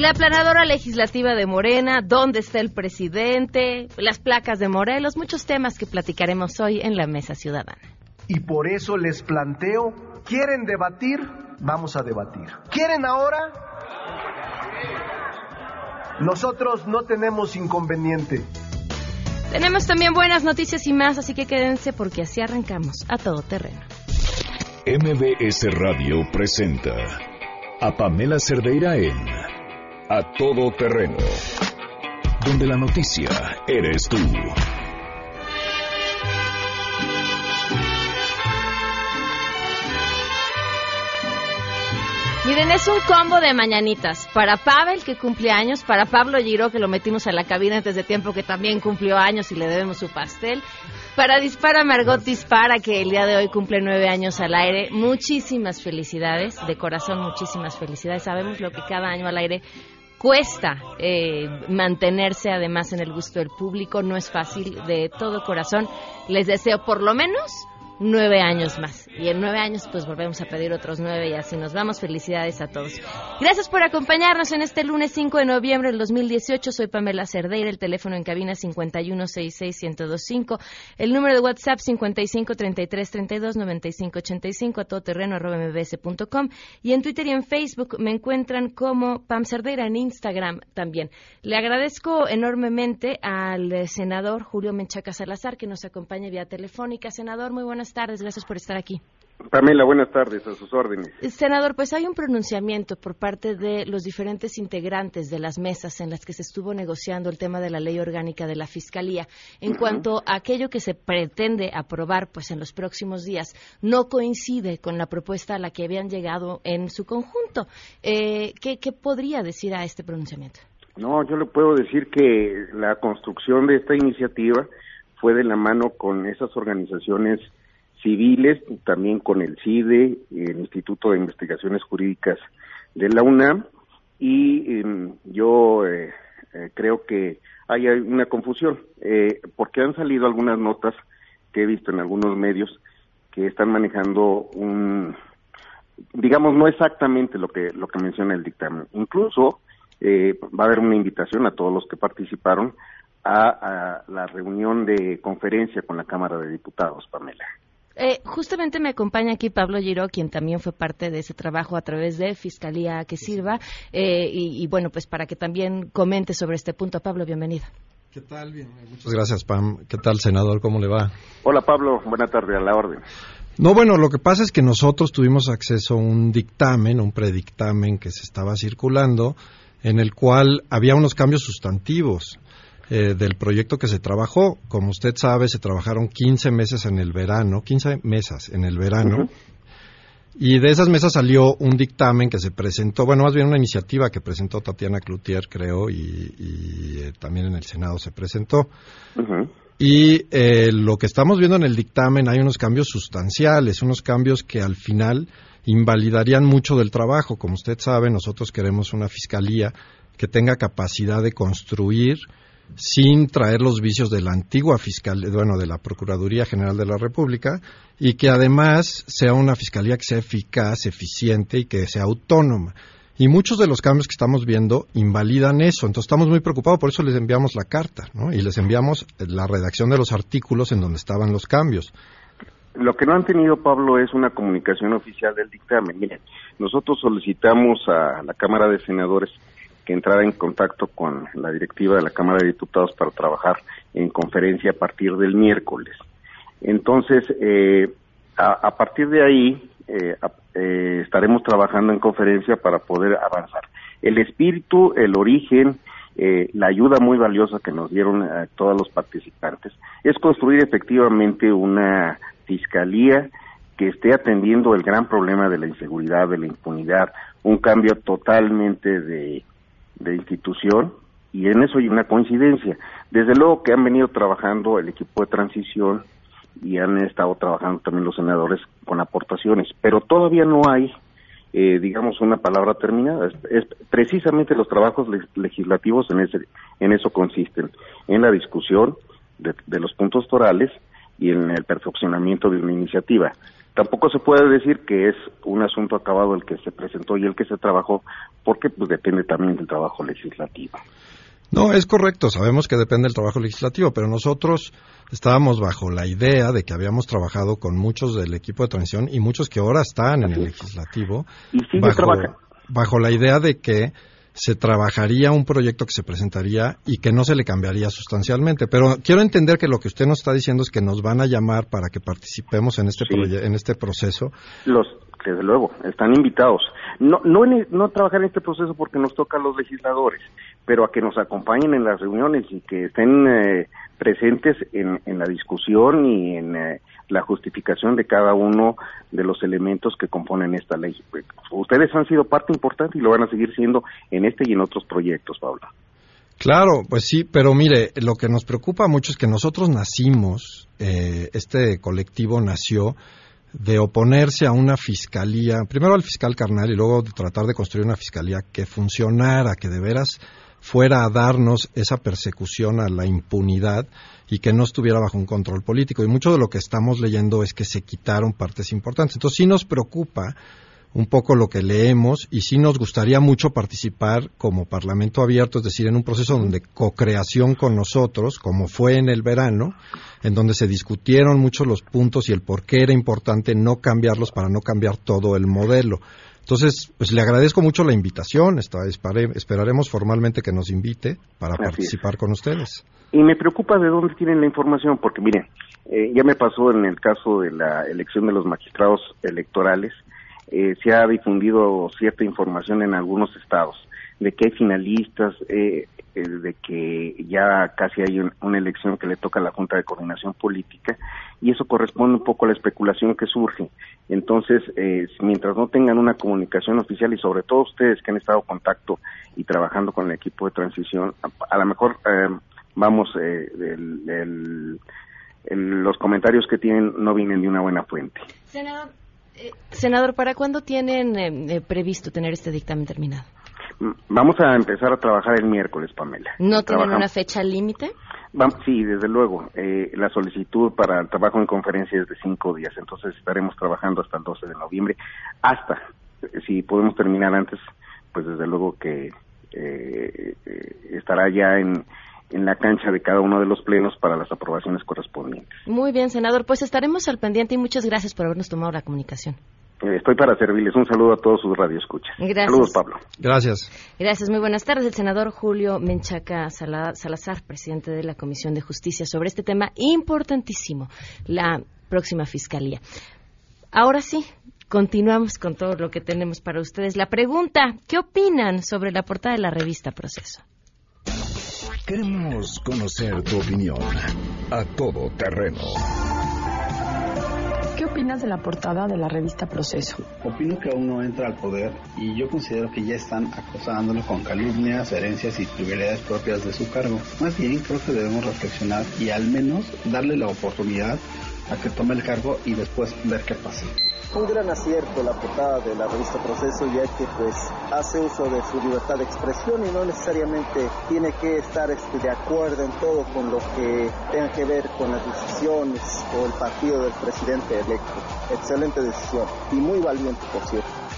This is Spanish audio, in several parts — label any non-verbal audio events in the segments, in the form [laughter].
La planadora legislativa de Morena, dónde está el presidente, las placas de Morelos, muchos temas que platicaremos hoy en la Mesa Ciudadana. Y por eso les planteo, ¿quieren debatir? Vamos a debatir. ¿Quieren ahora? Nosotros no tenemos inconveniente. Tenemos también buenas noticias y más, así que quédense porque así arrancamos a todo terreno. MBS Radio presenta a Pamela Cerdeira en A Todo Terreno, donde la noticia eres tú. Miren, es un combo de mañanitas. Para Pavel, que cumple años, para Pablo Giro, que lo metimos a la cabina antes de tiempo, que también cumplió años y le debemos su pastel. Para Dispara Margot Dispara, que el día de hoy cumple nueve años al aire. Muchísimas felicidades, de corazón muchísimas felicidades. Sabemos lo que cada año al aire cuesta eh, mantenerse además en el gusto del público, no es fácil, de todo corazón. Les deseo por lo menos nueve años más. Y en nueve años pues volvemos a pedir otros nueve y así nos vamos. Felicidades a todos. Gracias por acompañarnos en este lunes 5 de noviembre del 2018. Soy Pamela Cerdeira, el teléfono en cabina 5166125, el número de WhatsApp 5533329585 a todoterreno arroba mbs.com y en Twitter y en Facebook me encuentran como Pam Cerdeira, en Instagram también. Le agradezco enormemente al senador Julio Menchaca Salazar que nos acompaña vía telefónica. Senador, muy buenas tardes, gracias por estar aquí. Pamela, buenas tardes, a sus órdenes. Senador, pues hay un pronunciamiento por parte de los diferentes integrantes de las mesas en las que se estuvo negociando el tema de la ley orgánica de la Fiscalía en cuanto a aquello que se pretende aprobar pues en los próximos días no coincide con la propuesta a la que habían llegado en su conjunto. Eh, ¿qué, ¿Qué podría decir a este pronunciamiento? No, yo le puedo decir que la construcción de esta iniciativa fue de la mano con esas organizaciones civiles, también con el CIDE, el Instituto de Investigaciones Jurídicas de la UNAM, y em, yo eh, eh, creo que hay una confusión, eh, porque han salido algunas notas que he visto en algunos medios que están manejando un, digamos, no exactamente lo que, lo que menciona el dictamen. Incluso va a haber una invitación a todos los que participaron a la reunión de conferencia con la Cámara de Diputados, Pamela. Eh, justamente me acompaña aquí Pablo Giro, quien también fue parte de ese trabajo a través de Fiscalía que Sirva. Eh, y, bueno, pues para que también comente sobre este punto. Pablo, bienvenido. ¿Qué tal? Bien, muchas gracias, Pam. ¿Qué tal, senador? ¿Cómo le va? Hola, Pablo. Buena tarde, a la orden. No, bueno, lo que pasa es que nosotros tuvimos acceso a un dictamen, un predictamen que se estaba circulando, en el cual había unos cambios sustantivos. Eh, del proyecto que se trabajó. Como usted sabe, se trabajaron 15 meses en el verano, 15 mesas en el verano. Y de esas mesas salió un dictamen que se presentó, bueno, más bien una iniciativa que presentó Tatiana Cloutier, creo, y, eh, también en el Senado se presentó. Y eh, lo que estamos viendo en el dictamen hay unos cambios sustanciales, unos cambios que al final invalidarían mucho del trabajo. Como usted sabe, nosotros queremos una fiscalía que tenga capacidad de construir sin traer los vicios de la antigua fiscal, bueno, de la Procuraduría General de la República y que además sea una fiscalía que sea eficaz, eficiente y que sea autónoma. Y muchos de los cambios que estamos viendo invalidan eso. Entonces estamos muy preocupados, por eso les enviamos la carta, ¿no? Y les enviamos la redacción de los artículos en donde estaban los cambios. Lo que no han tenido, Pablo, es una comunicación oficial del dictamen. Miren, nosotros solicitamos a la Cámara de Senadores que entrara en contacto con la directiva de la Cámara de Diputados para trabajar en conferencia a partir del miércoles. Entonces, eh, a, partir de ahí, eh, eh, estaremos trabajando en conferencia para poder avanzar. El espíritu, el origen, la ayuda muy valiosa que nos dieron a todos los participantes es construir efectivamente una fiscalía que esté atendiendo el gran problema de la inseguridad, de la impunidad, un cambio totalmente de, de institución y en eso hay una coincidencia. Desde luego que han venido trabajando el equipo de transición y han estado trabajando también los senadores con aportaciones, pero todavía no hay, eh, digamos, una palabra terminada. Es, precisamente los trabajos legislativos en, ese, en eso consisten, en la discusión de, de los puntos torales y en el perfeccionamiento de una iniciativa. Tampoco se puede decir que es un asunto acabado el que se presentó y el que se trabajó, porque pues depende también del trabajo legislativo. No, es correcto, sabemos que depende del trabajo legislativo, pero nosotros estábamos bajo la idea de que habíamos trabajado con muchos del equipo de transición y muchos que ahora están en el legislativo, y bajo, bajo la idea de que se trabajaría un proyecto que se presentaría y que no se le cambiaría sustancialmente. Pero quiero entender que lo que usted nos está diciendo es que nos van a llamar para que participemos en este en este proceso. Los desde luego están invitados. No no no trabajar en este proceso porque nos toca a los legisladores, pero a que nos acompañen en las reuniones y que estén eh, presentes en, en, la discusión y en eh, la justificación de cada uno de los elementos que componen esta ley. Ustedes han sido parte importante y lo van a seguir siendo en este y en otros proyectos, Pablo. Claro, pues sí, pero mire, lo que nos preocupa mucho es que nosotros nacimos, eh, este colectivo nació de oponerse a una fiscalía, primero al fiscal carnal y luego de tratar de construir una fiscalía que funcionara, que de veras fuera a darnos esa persecución a la impunidad y que no estuviera bajo un control político. Y mucho de lo que estamos leyendo es que se quitaron partes importantes. Entonces sí nos preocupa un poco lo que leemos y sí nos gustaría mucho participar como Parlamento abierto, es decir, en un proceso donde co-creación con nosotros, como fue en el verano, en donde se discutieron mucho los puntos y el por qué era importante no cambiarlos para no cambiar todo el modelo. Entonces, pues le agradezco mucho la invitación, esperaremos formalmente que nos invite para participar con ustedes. Y me preocupa de dónde tienen la información, porque miren, eh, ya me pasó en el caso de la elección de los magistrados electorales, eh, se ha difundido cierta información en algunos estados de que hay finalistas, eh, eh, de que ya casi hay una elección que le toca a la Junta de Coordinación Política y eso corresponde un poco a la especulación que surge. Entonces, eh, mientras no tengan una comunicación oficial y sobre todo ustedes que han estado en contacto y trabajando con el equipo de transición, a, lo mejor vamos, los comentarios que tienen no vienen de una buena fuente. Senador, ¿para cuándo tienen previsto tener este dictamen terminado? Vamos a empezar a trabajar el miércoles, Pamela. ¿No tienen una fecha límite? Sí, desde luego. Eh, la solicitud para el trabajo en conferencia es de cinco días, entonces estaremos trabajando hasta el 12 de noviembre. Hasta, eh, si podemos terminar antes, pues desde luego que eh, estará ya en, en la cancha de cada uno de los plenos para las aprobaciones correspondientes. Muy bien, senador. Pues estaremos al pendiente y muchas gracias por habernos tomado la comunicación. Eh, estoy para servirles. Un saludo a todos sus radioescuchas. Gracias. Saludos, Pablo. Gracias. Gracias. Muy buenas tardes. El senador Julio Menchaca Salazar, presidente de la Comisión de Justicia, sobre este tema importantísimo, la próxima fiscalía. Ahora sí, continuamos con todo lo que tenemos para ustedes. La pregunta, ¿qué opinan sobre la portada de la revista Proceso? Queremos conocer tu opinión a todo terreno ¿Qué opinas de la portada de la revista Proceso? Opino que aún no entra al poder y yo considero que ya están acosándolo con calumnias, herencias y privilegios propias de su cargo. Más bien creo que debemos reflexionar y al menos darle la oportunidad a que tome el cargo y después ver qué pasa un gran acierto la portada de la revista Proceso ya que pues hace uso de su libertad de expresión y no necesariamente tiene que estar este, de acuerdo en todo con lo que tenga que ver con las decisiones o el partido del presidente electo. Excelente decisión y muy valiente por cierto.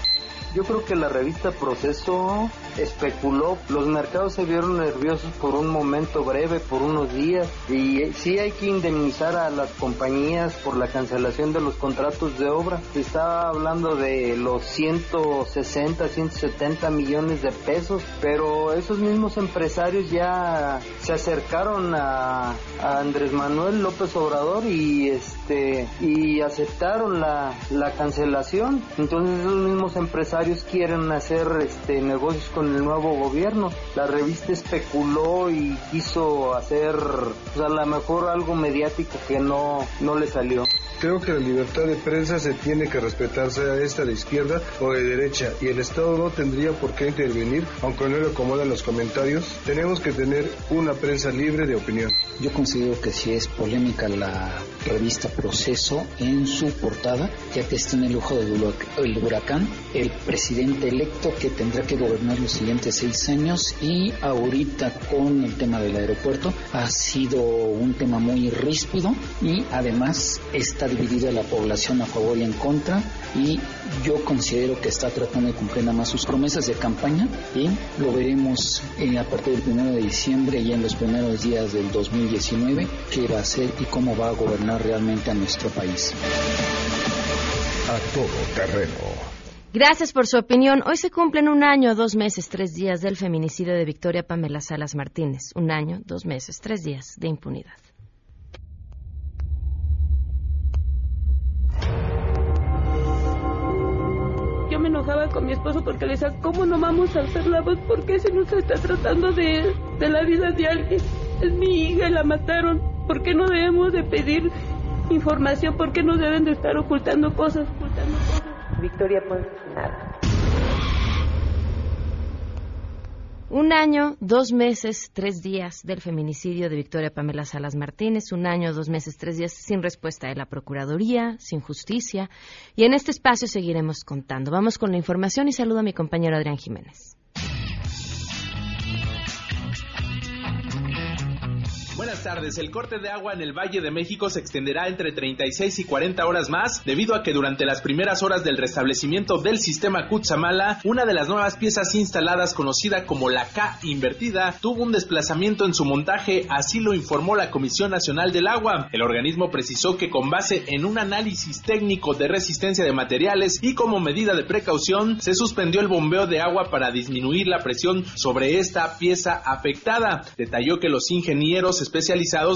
Yo creo que la revista Proceso especuló, los mercados se vieron nerviosos por un momento breve, por unos días, y sí hay que indemnizar a las compañías por la cancelación de los contratos de obra. Se estaba hablando de los 160, 170 millones de pesos, pero esos mismos empresarios ya se acercaron a, a Andrés Manuel López Obrador y este y aceptaron la, la cancelación. Entonces esos mismos empresarios quieren hacer este negocios con el nuevo gobierno. La revista especuló y quiso hacer pues, a lo mejor algo mediático que no, no le salió. Creo que la libertad de prensa se tiene que respetar, sea esta de izquierda o de derecha, y el Estado no tendría por qué intervenir, aunque no le acomodan los comentarios. Tenemos que tener una prensa libre de opinión. Yo considero que si es polémica la revista Proceso en su portada, ya que está en el ojo del huracán, el presidente electo que tendrá que gobernar los siguientes seis años y ahorita con el tema del aeropuerto ha sido un tema muy ríspido y además está dividida la población a favor y en contra y yo considero que está tratando de cumplir nada más sus promesas de campaña y lo veremos eh, a partir del 1 de diciembre y en los primeros días del 2019 qué va a hacer y cómo va a gobernar realmente a nuestro país. A todo terreno. Gracias por su opinión. Hoy se cumplen un año, dos meses, tres días del feminicidio de Victoria Pamela Salas Martínez. Un año, dos meses, tres días de impunidad. Yo me enojaba con mi esposo porque le decía, ¿cómo no vamos a hacer la voz? ¿Por qué se nos está tratando de, de la vida de alguien? Es mi hija, la mataron. ¿Por qué no debemos de pedir información? ¿Por qué no deben de estar ocultando cosas? Ocultando cosas? Victoria Ponce nada. Un año, dos meses, tres días del feminicidio de Victoria Pamela Salas Martínez. Un año, dos meses, tres días sin respuesta de la Procuraduría, sin justicia. Y en este espacio seguiremos contando. Vamos con la información y saludo a mi compañero Adrián Jiménez. Tardes. El corte de agua en el Valle de México se extenderá entre 36 y 40 horas más debido a que durante las primeras horas del restablecimiento del sistema Cutzamala, una de las nuevas piezas instaladas conocida como la K invertida tuvo un desplazamiento en su montaje, así lo informó la Comisión Nacional del Agua. El organismo precisó que con base en un análisis técnico de resistencia de materiales y como medida de precaución, se suspendió el bombeo de agua para disminuir la presión sobre esta pieza afectada. Detalló que los ingenieros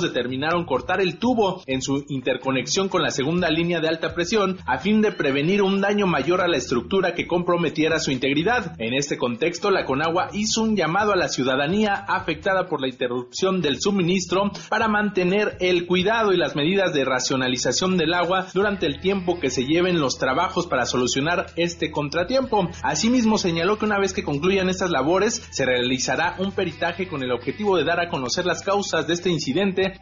determinaron cortar el tubo en su interconexión con la segunda línea de alta presión a fin de prevenir un daño mayor a la estructura que comprometiera su integridad. En este contexto, la Conagua hizo un llamado a la ciudadanía afectada por la interrupción del suministro para mantener el cuidado y las medidas de racionalización del agua durante el tiempo que se lleven los trabajos para solucionar este contratiempo. Asimismo, señaló que una vez que concluyan estas labores, se realizará un peritaje con el objetivo de dar a conocer las causas de este incidente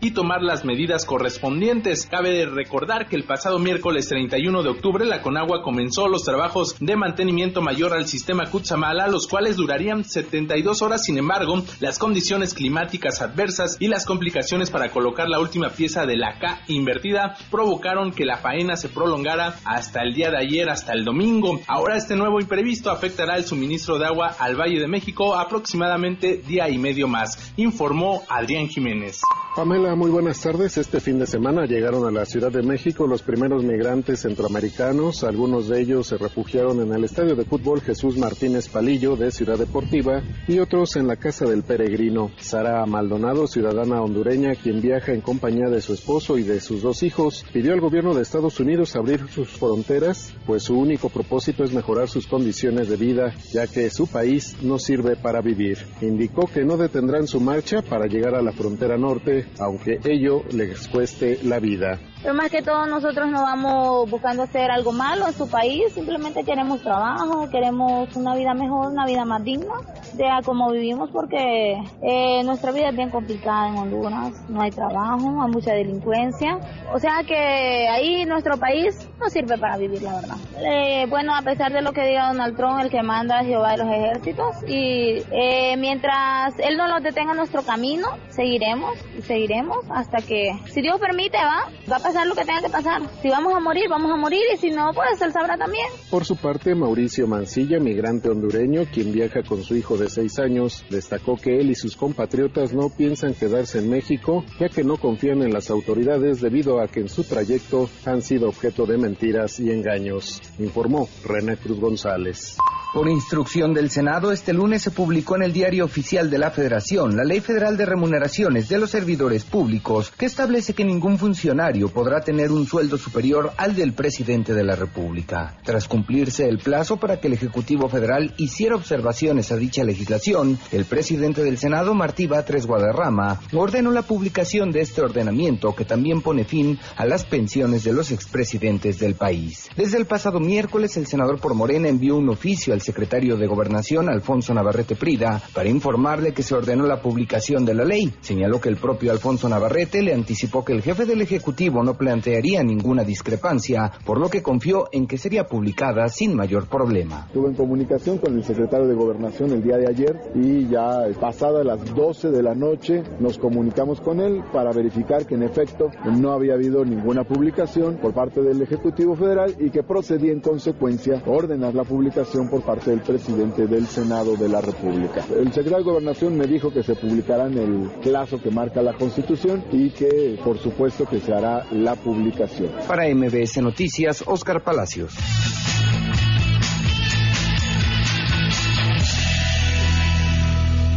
y tomar las medidas correspondientes. Cabe recordar que el pasado miércoles 31 de octubre la Conagua comenzó los trabajos de mantenimiento mayor al sistema Cutzamala, los cuales durarían 72 horas. Sin embargo, las condiciones climáticas adversas y las complicaciones para colocar la última pieza de la K invertida provocaron que la faena se prolongara hasta el día de ayer, hasta el domingo. Ahora este nuevo imprevisto afectará el suministro de agua al Valle de México aproximadamente día y medio más, informó Adrián Jiménez. Pamela, muy buenas tardes. Este fin de semana llegaron a la Ciudad de México los primeros migrantes centroamericanos. Algunos de ellos se refugiaron en el estadio de fútbol Jesús Martínez Palillo de Ciudad Deportiva y otros en la Casa del Peregrino. Sara Maldonado, ciudadana hondureña, quien viaja en compañía de su esposo y de sus dos hijos, pidió al gobierno de Estados Unidos abrir sus fronteras, pues su único propósito es mejorar sus condiciones de vida, ya que su país no sirve para vivir. Indicó que no detendrán su marcha para llegar a la frontera norte, aunque ello les cueste la vida. Pero más que todo nosotros no vamos buscando hacer algo malo en su país, simplemente queremos trabajo, queremos una vida mejor, una vida más digna de a como vivimos porque eh, nuestra vida es bien complicada en Honduras, no hay trabajo, hay mucha delincuencia, o sea que ahí nuestro país no sirve para vivir la verdad. Eh, bueno, a pesar de lo que diga Donald Trump, el que manda a Jehová de los ejércitos, y eh, mientras él no nos detenga en nuestro camino, seguiremos y seguiremos hasta que, si Dios permite, va, va a pasar lo que tenga que pasar. Si vamos a morir, vamos a morir y si no, pues él sabrá también. Por su parte, Mauricio Mancilla, migrante hondureño, quien viaja con su hijo de seis años, destacó que él y sus compatriotas no piensan quedarse en México, ya que no confían en las autoridades debido a que en su trayecto han sido objeto de mentiras y engaños, informó René Cruz González. Por instrucción del Senado, este lunes se publicó en el Diario Oficial de la Federación la Ley Federal de Remuneraciones de los Servidores Públicos, que establece que ningún funcionario podrá tener un sueldo superior al del presidente de la República. Tras cumplirse el plazo para que el Ejecutivo Federal hiciera observaciones a dicha legislación, el presidente del Senado, Martí Batres Guadarrama, ordenó la publicación de este ordenamiento que también pone fin a las pensiones de los expresidentes del país. Desde el pasado miércoles, el senador por Morena envió un oficio al secretario de Gobernación, Alfonso Navarrete Prida, para informarle que se ordenó la publicación de la ley. Señaló que el propio Alfonso Navarrete le anticipó que el jefe del Ejecutivo no plantearía ninguna discrepancia, por lo que confió en que sería publicada sin mayor problema. Estuve en comunicación con el secretario de Gobernación el día de ayer y ya pasada las 12 de la noche nos comunicamos con él para verificar que en efecto no había habido ninguna publicación por parte del Ejecutivo Federal y que procedía en consecuencia ordenar la publicación por parte del presidente del Senado de la República. El secretario de Gobernación me dijo que se publicará en el plazo que marca la Constitución y que por supuesto que se hará la publicación. Para MBS Noticias, Oscar Palacios.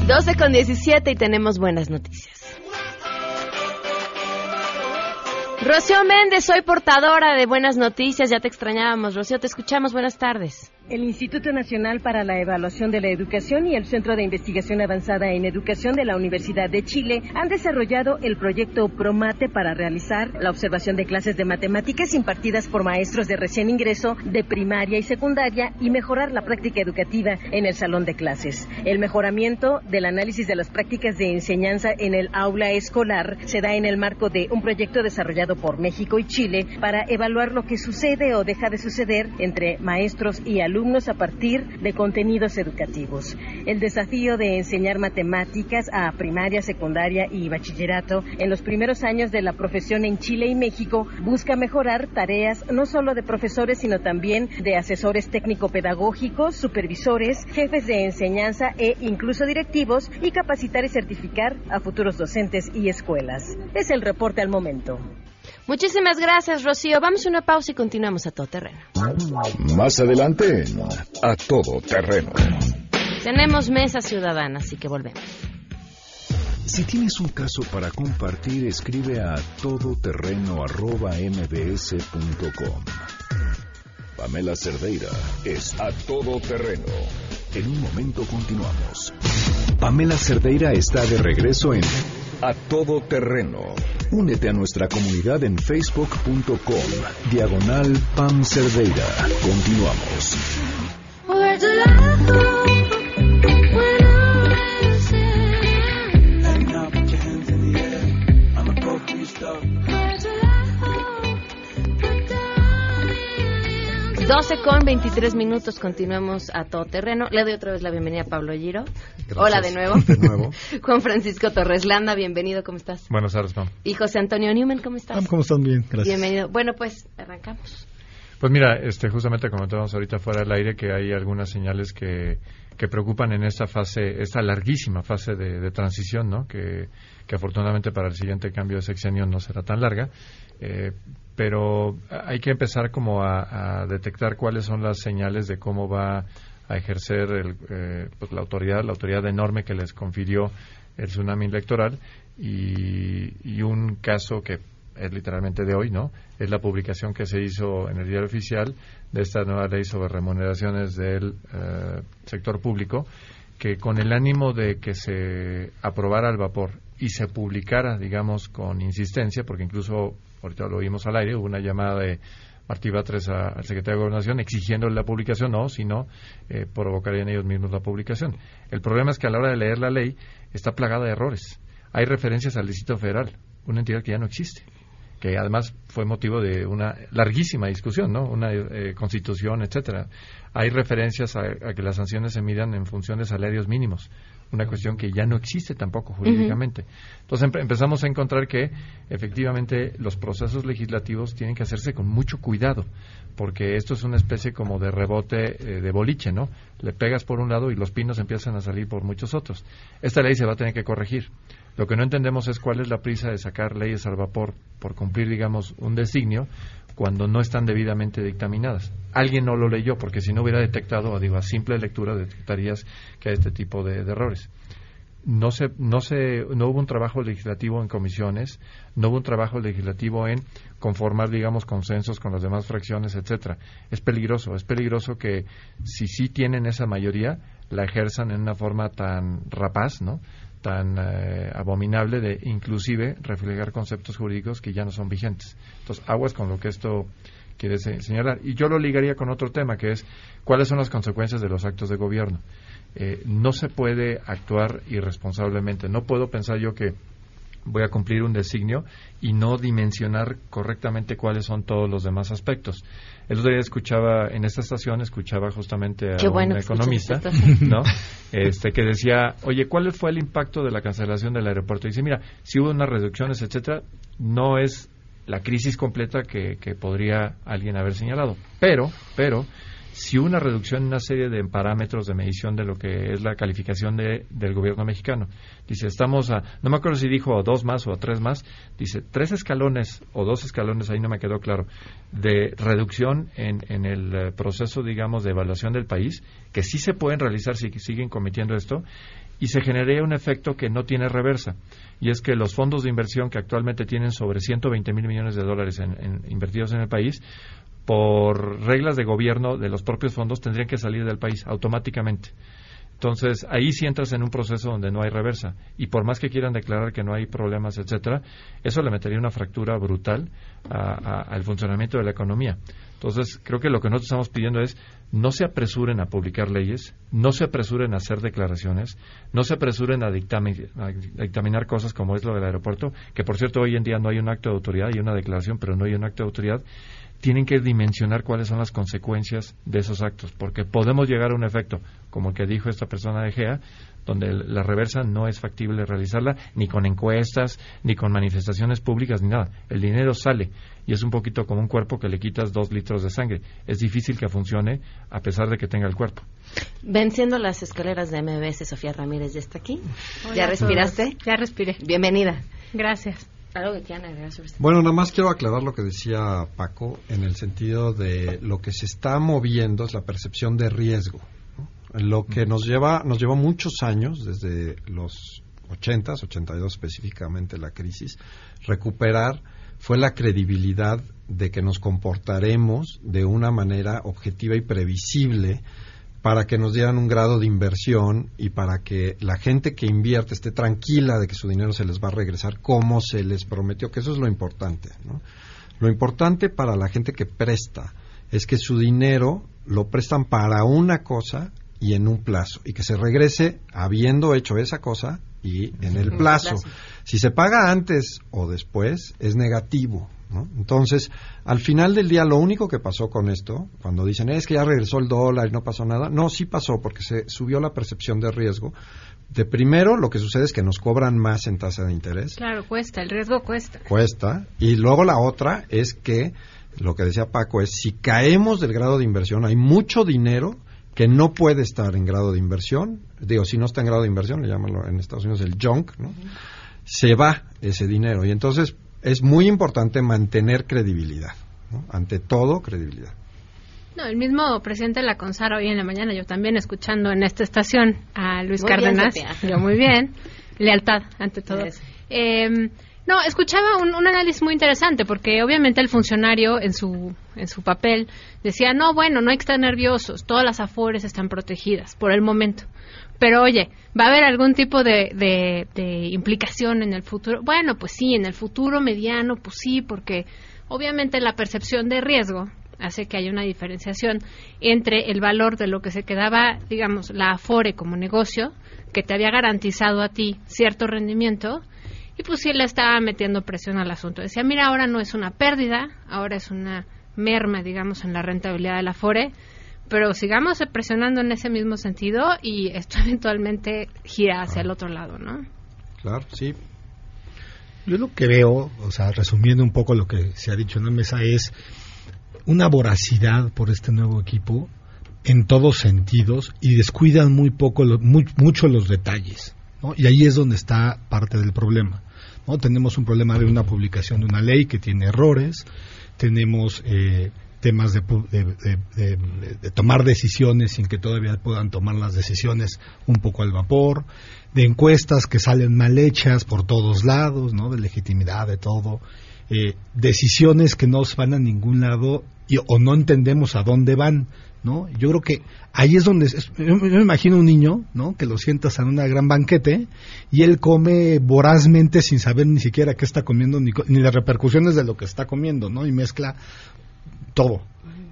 12 con 17 y tenemos buenas noticias. Rocío Méndez, soy portadora de buenas noticias, ya te extrañábamos. Rocío, te escuchamos, buenas tardes. El Instituto Nacional para la Evaluación de la Educación y el Centro de Investigación Avanzada en Educación de la Universidad de Chile han desarrollado el proyecto Promate para realizar la observación de clases de matemáticas impartidas por maestros de recién ingreso de primaria y secundaria y mejorar la práctica educativa en el salón de clases. El mejoramiento del análisis de las prácticas de enseñanza en el aula escolar se da en el marco de un proyecto desarrollado por México y Chile para evaluar lo que sucede o deja de suceder entre maestros y alumnos alumnos a partir de contenidos educativos. El desafío de enseñar matemáticas a primaria, secundaria y bachillerato en los primeros años de la profesión en Chile y México busca mejorar tareas no solo de profesores, sino también de asesores técnico-pedagógicos, supervisores, jefes de enseñanza e incluso directivos y capacitar y certificar a futuros docentes y escuelas. Es el reporte al momento. Muchísimas gracias, Rocío. Vamos a una pausa y continuamos a todo terreno. Más adelante, a todo terreno. Tenemos mesa ciudadana, así que volvemos. Si tienes un caso para compartir, escribe a todoterreno.mbs.com. Pamela Cerdeira es a todo terreno. En un momento continuamos. Pamela Cerdeira está de regreso en A Todo Terreno. Únete a nuestra comunidad en facebook.com. Diagonal Pam Cerdeira. Continuamos. Doce con 23 minutos, continuamos a todo terreno. Le doy otra vez la bienvenida a Pablo Giro. Hola de nuevo. De nuevo. [laughs] Juan Francisco Torres Landa, bienvenido, ¿cómo estás? Buenas tardes, Pam. Y José Antonio Newman, ¿cómo estás? ¿Cómo están? Bien, gracias. Bienvenido. Bueno, pues arrancamos. Pues mira, este, justamente comentábamos ahorita fuera del aire que hay algunas señales que, que preocupan en esta fase, esta larguísima fase de, de transición, ¿no? Que, que afortunadamente para el siguiente cambio de sexenio no será tan larga. Eh, pero hay que empezar como a, detectar cuáles son las señales de cómo va a ejercer el, eh, pues la autoridad, la autoridad enorme que les confirió el tsunami electoral y, y, un caso que es literalmente de hoy, ¿no? Es la publicación que se hizo en el diario oficial de esta nueva ley sobre remuneraciones del eh, sector público, que con el ánimo de que se aprobara al vapor y se publicara, digamos, con insistencia, porque incluso ahorita lo oímos al aire, hubo una llamada de Martí Batres a, al secretario de Gobernación exigiéndole la publicación, no, sino eh, provocarían ellos mismos la publicación. El problema es que a la hora de leer la ley está plagada de errores. Hay referencias al Distrito Federal, una entidad que ya no existe que además fue motivo de una larguísima discusión, ¿no? Una eh, constitución, etcétera. Hay referencias a, a, que las sanciones se midan en función de salarios mínimos, una cuestión que ya no existe tampoco jurídicamente. Uh -huh. Entonces empe empezamos a encontrar que efectivamente los procesos legislativos tienen que hacerse con mucho cuidado, porque esto es una especie como de rebote eh, de boliche, ¿no? Le pegas por un lado y los pinos empiezan a salir por muchos otros. Esta ley se va a tener que corregir. Lo que no entendemos es cuál es la prisa de sacar leyes al vapor por cumplir, digamos, un designio cuando no están debidamente dictaminadas. Alguien no lo leyó, porque si no hubiera detectado, digo, a simple lectura detectarías que hay este tipo de, de errores. No, se, no, se, no hubo un trabajo legislativo en comisiones, no hubo un trabajo legislativo en conformar, digamos, consensos con las demás fracciones, etcétera. Es peligroso, es peligroso que si sí tienen esa mayoría, la ejerzan en una forma tan rapaz, ¿no? Tan eh, abominable de inclusive reflejar conceptos jurídicos que ya no son vigentes. Entonces, aguas con lo que esto quiere señalar. Y yo lo ligaría con otro tema, que es cuáles son las consecuencias de los actos de gobierno. Eh, no se puede actuar irresponsablemente. No puedo pensar yo que voy a cumplir un designio y no dimensionar correctamente cuáles son todos los demás aspectos. El otro día escuchaba, en esta estación, escuchaba justamente a un economista, ¿no? Este, que decía, oye, ¿cuál fue el impacto de la cancelación del aeropuerto? Y dice, mira, si hubo unas reducciones, etcétera, no es la crisis completa que, que podría alguien haber señalado. Pero, pero, si una reducción en una serie de parámetros de medición de lo que es la calificación de, del gobierno mexicano. Dice, estamos a, no me acuerdo si dijo dos más o tres más, dice, tres escalones o dos escalones, ahí no me quedó claro, de reducción en, en el eh, proceso, digamos, de evaluación del país, que sí se pueden realizar si siguen cometiendo esto, y se generaría un efecto que no tiene reversa, y es que los fondos de inversión que actualmente tienen sobre 120 mil millones de dólares en, invertidos en el país, por reglas de gobierno de los propios fondos tendrían que salir del país automáticamente. Entonces, ahí sí entras en un proceso donde no hay reversa. Y por más que quieran declarar que no hay problemas, etcétera, eso le metería una fractura brutal al funcionamiento de la economía. Entonces, creo que lo que nosotros estamos pidiendo es no se apresuren a publicar leyes, no se apresuren a hacer declaraciones, no se apresuren a, dictaminar cosas como es lo del aeropuerto, que por cierto hoy en día no hay un acto de autoridad, hay una declaración, pero no hay un acto de autoridad tienen que dimensionar cuáles son las consecuencias de esos actos, porque podemos llegar a un efecto, como el que dijo esta persona de GEA, donde la reversa no es factible realizarla ni con encuestas, ni con manifestaciones públicas, ni nada. El dinero sale y es un poquito como un cuerpo que le quitas dos litros de sangre. Es difícil que funcione a pesar de que tenga el cuerpo. Venciendo las escaleras de MBS, Sofía Ramírez ya está aquí. ¿Ya respiraste? Ya respiré. Bienvenida. Gracias. Bueno, nada más quiero aclarar lo que decía Paco en el sentido de lo que se está moviendo es la percepción de riesgo. Lo que nos lleva nos llevó muchos años desde los 80, 82 específicamente la crisis, recuperar fue la credibilidad de que nos comportaremos de una manera objetiva y previsible para que nos dieran un grado de inversión y para que la gente que invierte esté tranquila de que su dinero se les va a regresar como se les prometió, que eso es lo importante. Lo importante para la gente que presta es que su dinero lo prestan para una cosa y en un plazo y que se regrese habiendo hecho esa cosa y en el plazo. Si se paga antes o después es negativo. Entonces, al final del día, lo único que pasó con esto, cuando dicen es que ya regresó el dólar y no pasó nada, no, sí pasó porque se subió la percepción de riesgo. De primero, lo que sucede es que nos cobran más en tasa de interés. Claro, cuesta, el riesgo cuesta. Cuesta. Y luego la otra es que, lo que decía Paco, es si caemos del grado de inversión, hay mucho dinero que no puede estar en grado de inversión. Digo, si no está en grado de inversión, le llaman en Estados Unidos el junk, ¿no? Se va ese dinero. Y entonces, es muy importante mantener credibilidad. Ante todo, credibilidad. No, el mismo presidente de la CONSAR hoy en la mañana, yo también escuchando en esta estación a Luis Cárdenas, yo muy bien, [laughs] lealtad ante todo. Em, no, escuchaba un, análisis muy interesante porque obviamente el funcionario en su, en su papel decía, no, bueno, no hay que estar nerviosos, todas las afores están protegidas por el momento. Pero oye, ¿va a haber algún tipo de, de, implicación en el futuro? Bueno, pues sí, en el futuro mediano, pues sí, porque obviamente la percepción de riesgo hace que haya una diferenciación entre el valor de lo que se quedaba, digamos, la Afore como negocio, que te había garantizado a ti cierto rendimiento, y pues sí le estaba metiendo presión al asunto. Decía, mira, ahora no es una pérdida, ahora es una merma, digamos, en la rentabilidad de la Afore, pero sigamos presionando en ese mismo sentido y esto [laughs] eventualmente gira hacia el otro lado, ¿no? Claro, sí. Yo lo que veo, o sea, resumiendo un poco lo que se ha dicho en la mesa, es una voracidad por este nuevo equipo en todos sentidos y descuidan muy poco, mucho los detalles. ¿no? Y ahí es donde está parte del problema. ¿no? Tenemos un problema de una publicación de una ley que tiene errores, tenemos eh, temas de, de, tomar decisiones sin que todavía puedan tomar las decisiones un poco al vapor, de encuestas que salen mal hechas por todos lados, ¿no? de legitimidad, de todo, eh, decisiones que no van a ningún lado y, o no entendemos a dónde van. ¿no? Yo creo que ahí es donde yo, me imagino un niño, ¿no? Que lo sientas en una gran banquete y él come vorazmente sin saber ni siquiera qué está comiendo ni, ni las repercusiones de lo que está comiendo, ¿no? Y mezcla todo.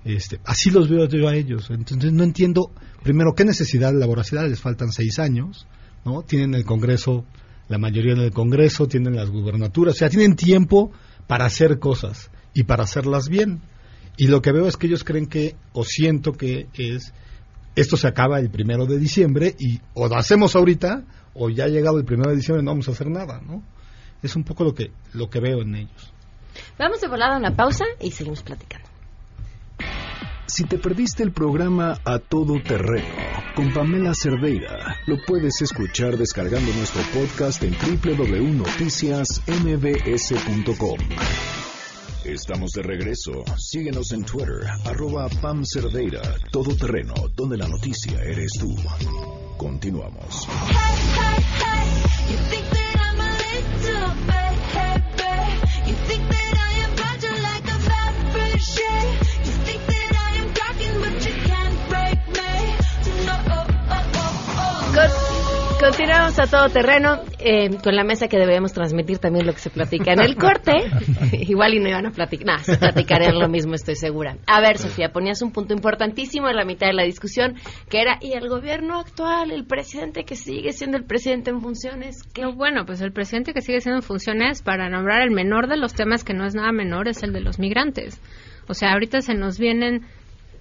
Este, así los veo yo a ellos. Entonces no entiendo, primero, qué necesidad de la. Les faltan seis años, ¿no? Tienen el Congreso, la mayoría del Congreso, tienen las gubernaturas, o sea, tienen tiempo para hacer cosas y para hacerlas bien. Y lo que veo es que ellos creen que, o siento que es, esto se acaba el primero de diciembre y o lo hacemos ahorita o ya ha llegado el primero de diciembre no vamos a hacer nada, ¿no? Es un poco lo que, lo que veo en ellos. Vamos de volada a una pausa y seguimos platicando. Si te perdiste el programa A Todo Terreno con Pamela Cerdeira, lo puedes escuchar descargando nuestro podcast en www.noticiasmbs.com. Estamos de regreso. Síguenos en Twitter, arroba Pam Cerdeira, Todo Terreno, donde la noticia eres tú. Continuamos. Continuamos a todo terreno eh, con la mesa que debemos transmitir también lo que se platica en el corte. [laughs] Igual y no iban a platicar, nada, se platicarían lo mismo, estoy segura. A ver, Sofía, ponías un punto importantísimo en la mitad de la discusión, que era, ¿y el gobierno actual, el presidente que sigue siendo el presidente en funciones? ¿qué? bueno, pues el presidente que sigue siendo en funciones, para nombrar el menor de los temas, que no es nada menor, es el de los migrantes. O sea, ahorita se nos vienen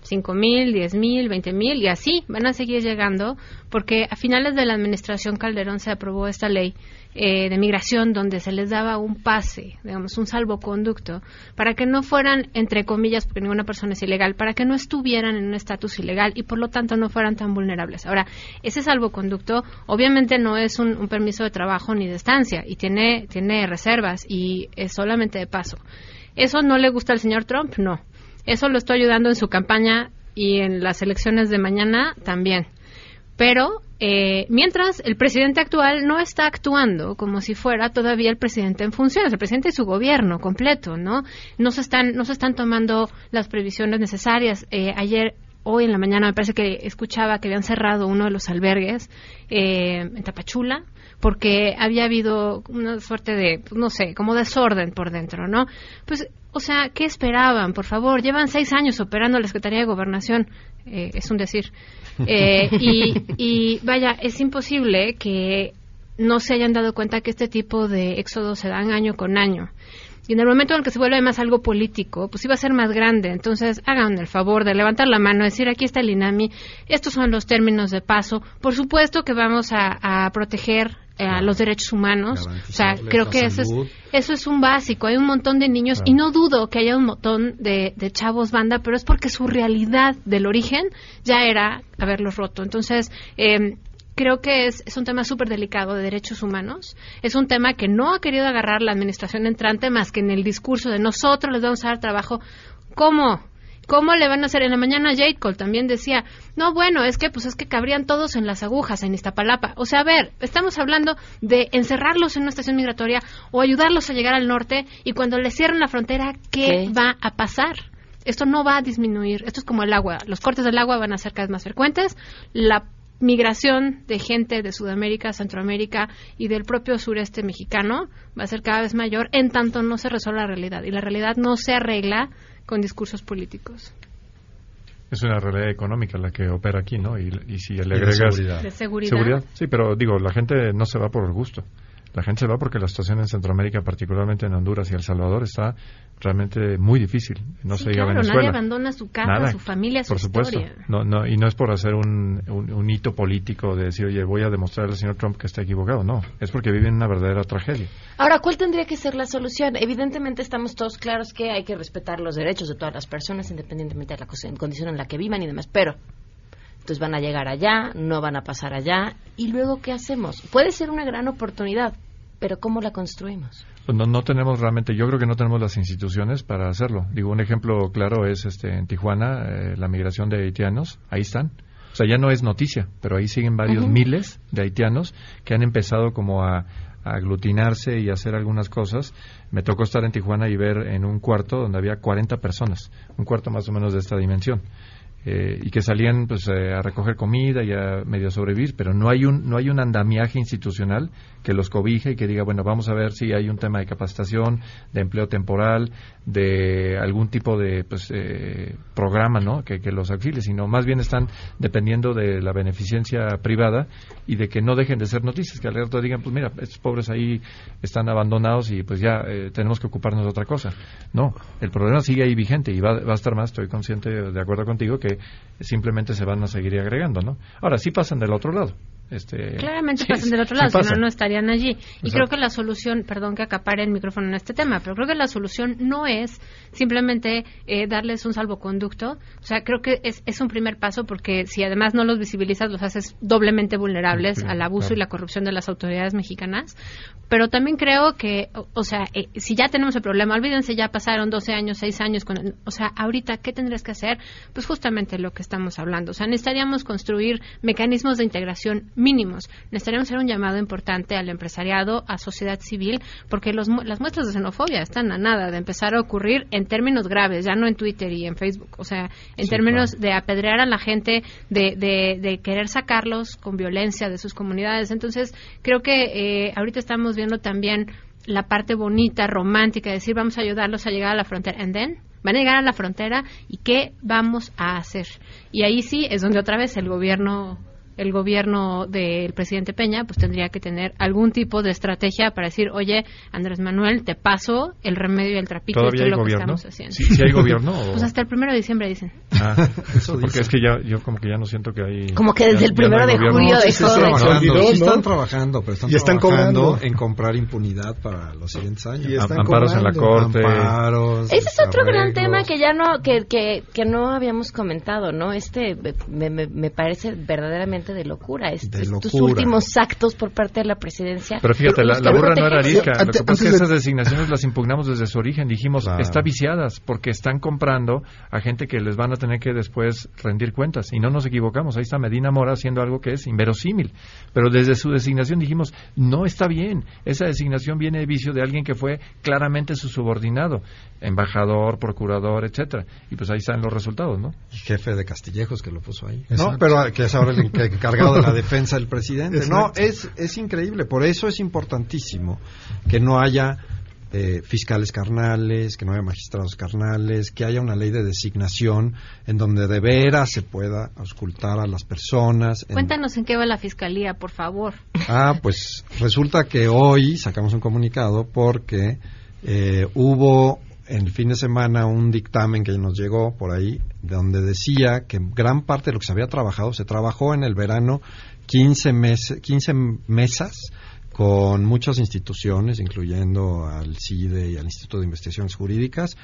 cinco mil, diez mil, veinte mil y así van a seguir llegando porque a finales de la administración Calderón se aprobó esta ley eh, de migración donde se les daba un pase, digamos, un salvoconducto para que no fueran, entre comillas, porque ninguna persona es ilegal, para que no estuvieran en un estatus ilegal y por lo tanto no fueran tan vulnerables. Ahora, ese salvoconducto obviamente no es un, permiso de trabajo ni de estancia y tiene, tiene reservas y es solamente de paso. ¿Eso no le gusta al señor Trump? No. Eso lo estoy ayudando en su campaña y en las elecciones de mañana también. Pero eh, mientras el presidente actual no está actuando como si fuera todavía el presidente en funciones, el presidente y su gobierno completo, ¿no? No se están, no se están tomando las previsiones necesarias. Eh, ayer, hoy en la mañana, me parece que escuchaba que habían cerrado uno de los albergues eh, en Tapachula porque había habido una suerte de, pues, no sé, como desorden por dentro, ¿no? Pues o sea, ¿qué esperaban? Por favor, llevan seis años operando la Secretaría de Gobernación, eh, es un decir. [laughs] Eh, y, vaya, es imposible que no se hayan dado cuenta que este tipo de éxodos se dan año con año. Y en el momento en el que se vuelve más algo político, pues iba a ser más grande. Entonces, hagan el favor de levantar la mano, decir, aquí está el INAMI, estos son los términos de paso. Por supuesto que vamos a proteger eh, a los derechos humanos. O sea, creo que eso es, eso es un básico. Hay un montón de niños y no dudo que haya un montón de, chavos banda, pero es porque su realidad del origen ya era haberlos roto. Entonces, eh, creo que es, es un tema súper delicado de derechos humanos. Es un tema que no ha querido agarrar la administración entrante más que en el discurso de nosotros les vamos a dar trabajo. ¿Cómo? ¿Cómo le van a hacer? En la mañana Jade Cole también decía, no, bueno, es que pues es que cabrían todos en las agujas en Iztapalapa. O sea, a ver, estamos hablando de encerrarlos en una estación migratoria o ayudarlos a llegar al norte y cuando les cierren la frontera, ¿qué, va a pasar? Esto no va a disminuir. Esto es como el agua. Los cortes del agua van a ser cada vez más frecuentes. La migración de gente de Sudamérica, Centroamérica y del propio sureste mexicano va a ser cada vez mayor en tanto no se resuelva la realidad. Y la realidad no se arregla con discursos políticos. Es una realidad económica la que opera aquí, ¿no? Y, si le agregas... De seguridad. Sí, pero digo, la gente no se va por el gusto. La gente se va porque la situación en Centroamérica, particularmente en Honduras y El Salvador, está realmente muy difícil. No se diga Venezuela. Nadie abandona su casa, su familia, su por supuesto. No, no, y no es por hacer un, un, hito político de decir, oye, voy a demostrarle al señor Trump que está equivocado. No, es porque viven una verdadera tragedia. Ahora, ¿cuál tendría que ser la solución? Evidentemente estamos todos claros que hay que respetar los derechos de todas las personas, independientemente de la condición en la que vivan y demás. Pero entonces van a llegar allá, no van a pasar allá, y luego ¿qué hacemos? Puede ser una gran oportunidad, pero ¿cómo la construimos? Pues no, no tenemos realmente, yo creo que no tenemos las instituciones para hacerlo. Digo, un ejemplo claro es este en Tijuana, eh, la migración de haitianos, ahí están. O sea, ya no es noticia, pero ahí siguen varios miles de haitianos que han empezado como a, aglutinarse y hacer algunas cosas. Me tocó estar en Tijuana y ver en un cuarto donde había 40 personas, un cuarto más o menos de esta dimensión. Eh, y que salían pues eh, a recoger comida y a medio sobrevivir, pero no hay un no hay un andamiaje institucional que los cobije y que diga bueno vamos a ver si hay un tema de capacitación, de empleo temporal, de algún tipo de pues, eh, programa, ¿no? Que, que los auxilie, sino más bien están dependiendo de la beneficencia privada y de que no dejen de ser noticias, que al rato digan pues mira estos pobres ahí están abandonados y pues ya tenemos que ocuparnos de otra cosa. No, el problema sigue ahí vigente y va, va a estar más, estoy consciente de acuerdo contigo que simplemente se van a seguir agregando, ¿no? Ahora sí pasan del otro lado. Este, Claramente pasan del otro lado, si no, no estarían allí. Y creo que la solución, perdón que acapare el micrófono en este tema, pero creo que la solución no es simplemente eh, darles un salvoconducto. O sea, creo que es, es, un primer paso porque si además no los visibilizas, los haces doblemente vulnerables al abuso y la corrupción de las autoridades mexicanas. Pero también creo que, o, sea, eh, si ya tenemos el problema, olvídense, ya pasaron 12 años, 6 años, con o sea, ahorita, ¿qué tendrías que hacer? Pues justamente lo que estamos hablando. O sea, necesitaríamos construir mecanismos de integración mínimos. Necesitaríamos hacer un llamado importante al empresariado, a sociedad civil, porque los, las muestras de xenofobia están a nada de empezar a ocurrir en términos graves, ya no en Twitter y en Facebook, o sea, en términos de apedrear a la gente, de, de, querer sacarlos con violencia de sus comunidades. Entonces, creo que eh, ahorita estamos viendo también la parte bonita, romántica, de decir vamos a ayudarlos a llegar a la frontera. And then, van a llegar a la frontera y qué vamos a hacer. Y ahí sí es donde otra vez el gobierno el gobierno del presidente Peña pues tendría que tener algún tipo de estrategia para decir, oye, Andrés Manuel, te paso el remedio y el trapito. ¿Todavía hay lo gobierno? Que estamos ¿Sí, hay gobierno? [laughs] Pues hasta el primero de diciembre dicen. Ah, [laughs] porque es que ya, yo como que ya no siento que hay... Como que desde el primero de julio de... están trabajando, pero están, y están trabajando en comprar impunidad para los siguientes años. Y están amparos en la corte. Ese es otro gran tema que ya no, que, que, que no habíamos comentado, ¿no? Este me, me, me parece verdaderamente de locura. Estos últimos actos por parte de la presidencia. Pero fíjate, la, burra no era rica. Lo que pasa es que esas designaciones las impugnamos desde su origen. Dijimos, está viciadas porque están comprando a gente que les van a tener que después rendir cuentas. Y no nos equivocamos. Ahí está Medina Mora haciendo algo que es inverosímil. Pero desde su designación dijimos, no está bien. Esa designación viene de vicio de alguien que fue claramente su subordinado. Embajador, procurador, etcétera. Y pues ahí están los resultados, ¿no? Jefe de Castillejos que lo puso ahí. No, pero que es ahora el que encargado de la [laughs] defensa del presidente. No, es, es increíble. Por eso es importantísimo que no haya eh, fiscales carnales, que no haya magistrados carnales, que haya una ley de designación en donde de veras se pueda auscultar a las personas. Cuéntanos en qué va la fiscalía, por favor. Ah, pues resulta que hoy sacamos un comunicado porque eh, hubo el fin de semana un dictamen que nos llegó por ahí donde decía que gran parte de lo que se había trabajado se trabajó en el verano 15, meses, 15 mesas con muchas instituciones, incluyendo al CIDE y al Instituto de Investigaciones Jurídicas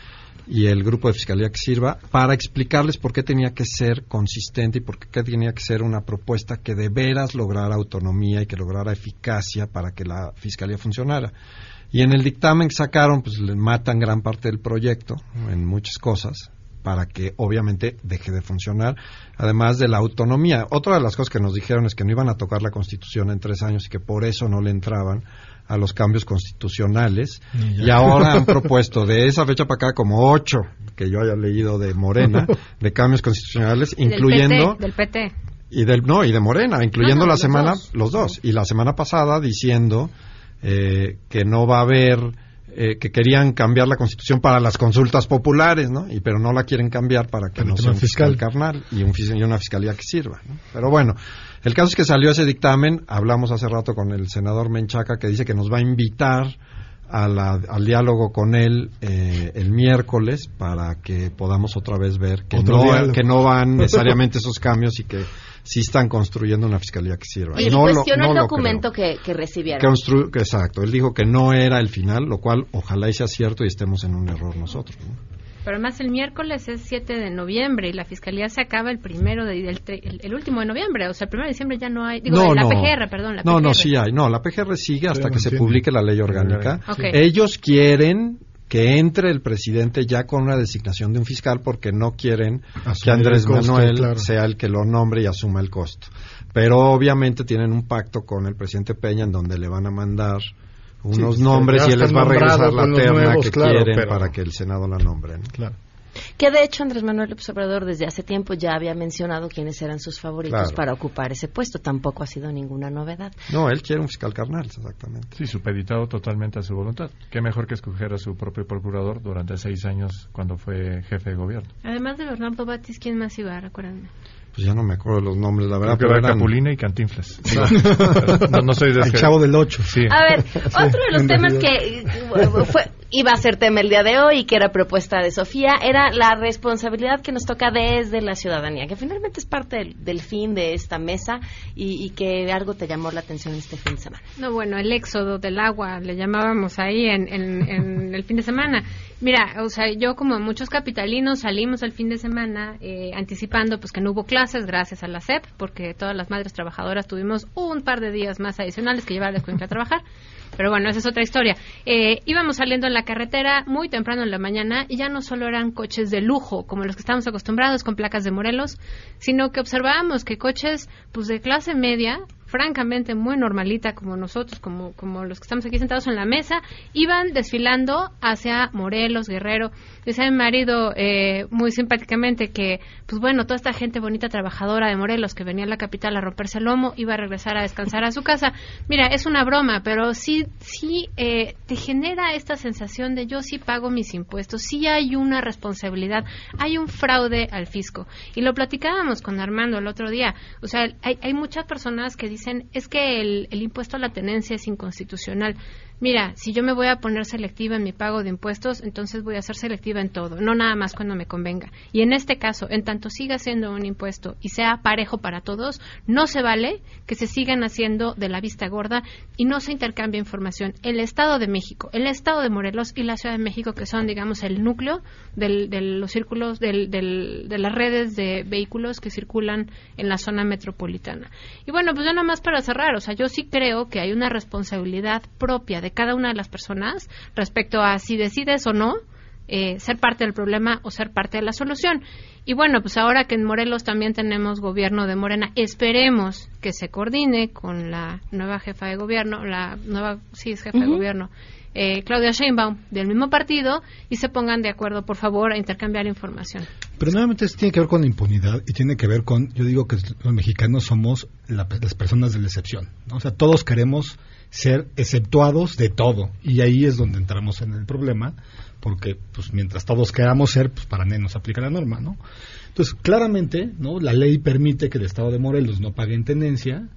y el grupo de fiscalía que sirva, para explicarles por qué tenía que ser consistente y por qué tenía que ser una propuesta que de veras lograra autonomía y que lograra eficacia para que la fiscalía funcionara. Y en el dictamen que sacaron, pues le matan gran parte del proyecto en muchas cosas para que obviamente deje de funcionar, además de la autonomía. Otra de las cosas que nos dijeron es que no iban a tocar la Constitución en tres años y que por eso no le entraban a los cambios constitucionales. Y, ahora han propuesto de esa fecha para acá como ocho que yo haya leído de Morena, de cambios constitucionales, incluyendo... Del PT. Y del, no, y de Morena, incluyendo la semana, los dos. Y la semana pasada diciendo eh, que no va a haber, eh, que querían cambiar la constitución para las consultas populares, ¿no? Y pero no la quieren cambiar para que no sea un fiscal carnal y, un, y una fiscalía que sirva. Pero bueno, el caso es que salió ese dictamen, hablamos hace rato con el senador Menchaca que dice que nos va a invitar al diálogo con él eh, el miércoles para que podamos otra vez ver que no, que no van [laughs] necesariamente esos cambios y que sí están construyendo una fiscalía que sirva. Y no cuestionó el documento que, que, recibieron. exacto, él dijo que no era el final, lo cual ojalá y sea cierto y estemos en un error nosotros. Pero además el miércoles es 7 de noviembre y la fiscalía se acaba el primero de, el, último de noviembre, o sea, el primero de diciembre ya no hay, digo, no, la no. PGR, perdón, la no, No, sí hay, no, la PGR sigue hasta que se publique la ley orgánica. Ellos quieren que entre el presidente ya con una designación de un fiscal porque no quieren que Andrés Manuel sea el que lo nombre y asuma el costo. Pero obviamente tienen un pacto con el presidente Peña en donde le van a mandar unos nombres y él les va a regresar la terna que quieren para que el Senado la nombre. Claro. Que de hecho Andrés Manuel Observador desde hace tiempo ya había mencionado quiénes eran sus favoritos Claro. para ocupar ese puesto. Tampoco ha sido ninguna novedad. No, él quiere un fiscal carnal, exactamente. Sí, supeditado totalmente a su voluntad. Qué mejor que escoger a su propio procurador durante seis años cuando fue jefe de gobierno. Además de Bernardo Batis, ¿quién más iba? Recuérdenme. Pues ya no me acuerdo los nombres, la verdad. Creo que pero eran- Capulina y Cantinflas. [laughs] no, no soy de El chavo del 8. Sí. A ver, otro de los temas realidad. que [laughs] fue, iba a ser tema el día de hoy y que era propuesta de Sofía era la responsabilidad que nos toca desde la ciudadanía, que finalmente es parte del, del fin de esta mesa y, y que algo te llamó la atención este fin de semana. No, bueno, el éxodo del agua, le llamábamos ahí en, en- en [laughs] el fin de semana. Mira, o sea, yo como muchos capitalinos salimos el fin de semana eh, anticipando pues que no hubo clases gracias a la SEP, porque todas las madres trabajadoras tuvimos un par de días más adicionales que llevar a la escuela a trabajar. Pero bueno, esa es otra historia. Eh, íbamos saliendo en la carretera muy temprano en la mañana y ya no solo eran coches de lujo, como los que estamos acostumbrados con placas de Morelos, sino que observábamos que coches pues de clase media, francamente muy normalita como nosotros, como, como los que estamos aquí sentados en la mesa, iban desfilando hacia Morelos, Guerrero. Dice mi marido eh, muy simpáticamente que, pues bueno, toda esta gente bonita trabajadora de Morelos que venía a la capital a romperse el lomo, iba a regresar a descansar a su casa. Mira, es una broma, pero sí, sí eh, te genera esta sensación de yo sí pago mis impuestos, sí hay una responsabilidad, hay un fraude al fisco. Y lo platicábamos con Armando el otro día. O sea, hay, hay muchas personas que dicen, es que el, el impuesto a la tenencia es inconstitucional. Mira, si yo me voy a poner selectiva en mi pago de impuestos, entonces voy a ser selectiva en todo, no nada más cuando me convenga. Y en este caso, en tanto siga siendo un impuesto y sea parejo para todos, no se vale que se sigan haciendo de la vista gorda y no se intercambie información. El Estado de México, el Estado de Morelos y la Ciudad de México, que son, digamos, el núcleo del- de los círculos, del- del- de las redes de vehículos que circulan en la zona metropolitana. Y bueno, pues ya nomás para cerrar, o sea, yo sí creo que hay una responsabilidad propia de cada una de las personas respecto a si decides o no eh, ser parte del problema o ser parte de la solución. Y bueno, pues ahora que en Morelos también tenemos gobierno de Morena, esperemos que se coordine con la nueva jefa de gobierno, la nueva, sí, es jefa de gobierno, eh, Claudia Sheinbaum, del mismo partido, y se pongan de acuerdo, por favor, a intercambiar información. Pero nuevamente esto tiene que ver con la impunidad y tiene que ver con, yo digo que los mexicanos somos la- las personas de la excepción. ¿no? O sea, todos queremos ser exceptuados de todo y ahí es donde entramos en el problema porque pues mientras todos queramos ser, pues para nadie nos aplica la norma, ¿no? Entonces, claramente, ¿no? La ley permite que el Estado de Morelos no pague en tenencia,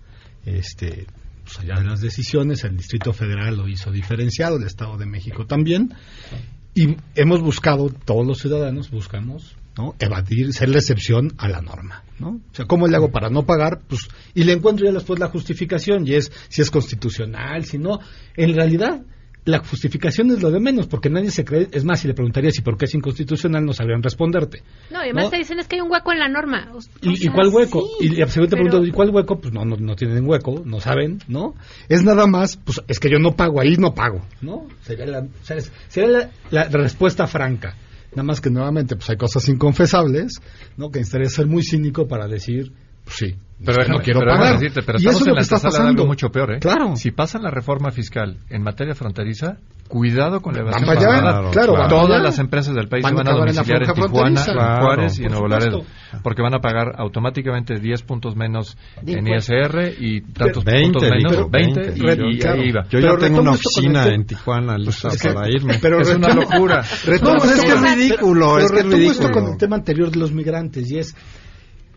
este, pues allá de las decisiones, el Distrito Federal lo hizo diferenciado, el Estado de México también, y hemos buscado, todos los ciudadanos buscamos, ¿no? Evadir, ser la excepción a la norma, ¿no? O sea, ¿cómo le hago para no pagar? Pues, y le encuentro ya después la justificación, y es si es constitucional, si no. En realidad, la justificación es lo de menos, porque nadie se cree, es más, si le preguntaría si por qué es inconstitucional, no sabrían responderte. No, y además ¿No? te dicen es que hay un hueco en la norma. O- ¿Y, cuál hueco? sí, y la segunda pero- ¿y cuál hueco? Pues no, no, no tienen hueco, no saben, ¿no? Es nada más, pues es que yo no pago, ahí no pago, ¿no? Sería la, sería la, la respuesta franca. Nada más que nuevamente, pues hay cosas inconfesables, ¿no? Que necesitaría ser muy cínico para decir, sí, Pero no quiero pero pagar. decirte, pero y estamos eso es en lo la que está pasando. algo mucho peor, ¿eh? Claro. Si pasan la reforma fiscal en materia fronteriza, cuidado con la Van evasión para allá, fiscal. claro, van Todas las empresas del país Van van a en domiciliar en, Tijuana, en Juárez y en Nuevo Laredo, porque van a pagar automáticamente 10 puntos menos en. ISR y tantos 20, puntos menos, dijo, 20, 20, y, y claro. ahí iba. Yo Pero ya tengo una oficina el- en Tijuana lista es que- para irme. Pero Es una locura. [laughs] No, es que es ridículo, pero es que esto con el tema anterior de los migrantes y es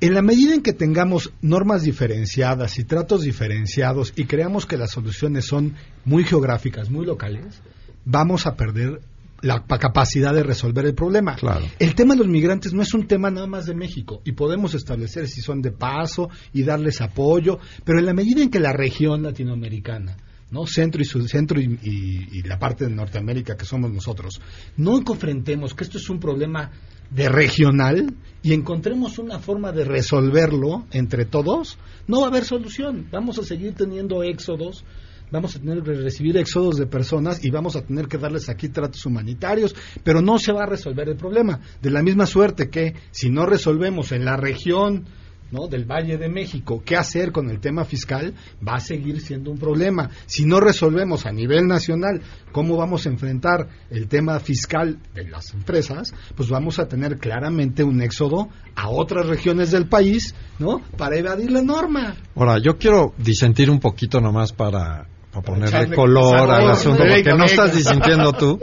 en la medida en que tengamos normas diferenciadas y tratos diferenciados y creamos que las soluciones son muy geográficas, muy locales, vamos a perder la pa- capacidad de resolver el problema. Claro. El tema de los migrantes no es un tema nada más de México y podemos establecer si son de paso y darles apoyo, pero en la medida en que la región latinoamericana ¿no? Centro y sur- centro y, y- y la parte de Norteamérica que somos nosotros, no confrontemos que esto es un problema de regional y encontremos una forma de resolverlo entre todos, no va a haber solución. Vamos a seguir teniendo éxodos, vamos a tener que recibir éxodos de personas y vamos a tener que darles aquí tratos humanitarios, pero no se va a resolver el problema. De la misma suerte que si no resolvemos en la región ¿no? del Valle de México, qué hacer con el tema fiscal, va a seguir siendo un problema. Si no resolvemos a nivel nacional cómo vamos a enfrentar el tema fiscal de las empresas, pues vamos a tener claramente un éxodo a otras regiones del país, ¿no? Para evadir la norma. Ahora, yo quiero disentir un poquito nomás para, para ponerle color al asunto, porque no estás disintiendo tú.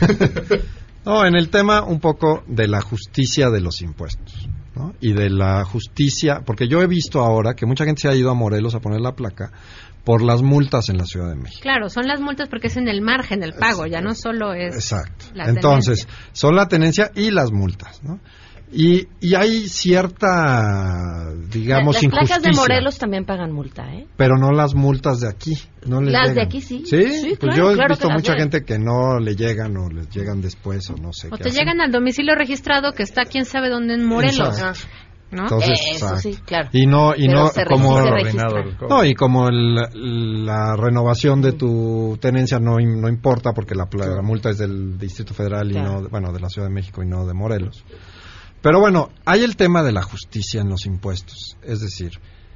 [laughs] [laughs] no, en el tema un poco de la justicia de los impuestos. ¿No? y de la justicia, porque yo he visto ahora que mucha gente se ha ido a Morelos a poner la placa por las multas en la Ciudad de México. Claro, son las multas porque es en el margen del pago, ya no solo es. Exacto. Entonces, son la tenencia y las multas, ¿no? Y, y hay cierta, digamos, Las placas de Morelos también pagan multa, ¿eh? Pero no las multas de aquí. No les las llegan. de aquí sí. Sí, pues yo he visto mucha gente que no le llegan o les llegan después o no sé. O qué te hacen. llegan al domicilio registrado que está quién sabe dónde en Morelos. Exacto. ¿no? Entonces, Eh, eso sí, claro. Y no, y Pero no se como no y como el- la renovación de tu tenencia no, no importa porque la, pla- la multa es del Distrito Federal y Claro. no, bueno, de la Ciudad de México y no de Morelos. Pero bueno, hay el tema de la justicia en los impuestos, es decir,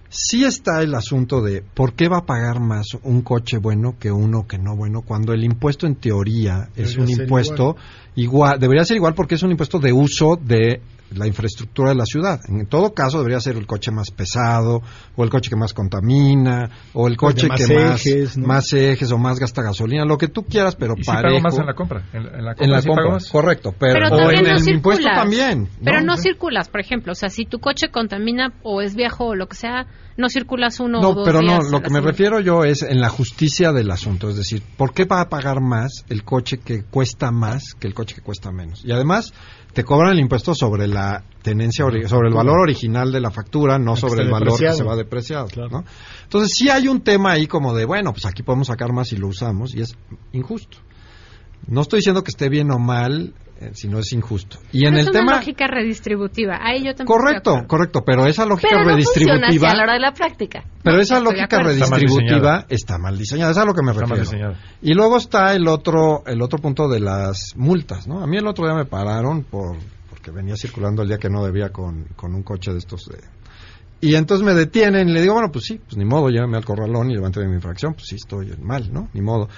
sí está el asunto de por qué va a pagar más un coche bueno que uno que no bueno cuando el impuesto en teoría es Debería un impuesto igual. debería ser igual porque es un impuesto de uso de la infraestructura de la ciudad. En todo caso debería ser el coche más pesado o el coche que más contamina o el coche más que más ejes, ¿no? más ejes o más gasta gasolina, lo que tú quieras, pero Y pago más en la compra. En, la- en la compra, En la sí compra, pago más. correcto, pero, Pero o en no el circulas. impuesto también. Pero no circulas, por ejemplo. O sea, si tu coche contamina o es viejo o lo que sea, no circulas uno o No, dos pero no, días lo que me semana. refiero yo es en la justicia del asunto, es decir, ¿por qué va a pagar más el coche que cuesta más que el coche que cuesta menos? Y además te cobran el impuesto sobre la tenencia, sobre el valor original de la factura, no sobre el valor que se va depreciado, ¿no? Entonces sí hay un tema ahí como de, bueno, pues aquí podemos sacar más y lo usamos y es injusto. No estoy diciendo que esté bien o mal, eh, sino es injusto. Y en Pero el es tema una lógica redistributiva. Ahí yo de Correcto, correcto, pero esa lógica Pero no redistributiva a la hora de la práctica. pero esa lógica acuerdo. Está mal redistributiva diseñada. está mal diseñada, es a lo que me Está mal refiero. diseñada. Y luego está el otro el otro punto de las multas, ¿no? A mí el otro día me pararon por porque venía circulando el día que no debía con, con un coche de estos de- y entonces me detienen y le digo, bueno, pues sí, pues ni modo, llévame al corralón y levántame mi infracción, pues sí, estoy mal, ¿no? Ni modo.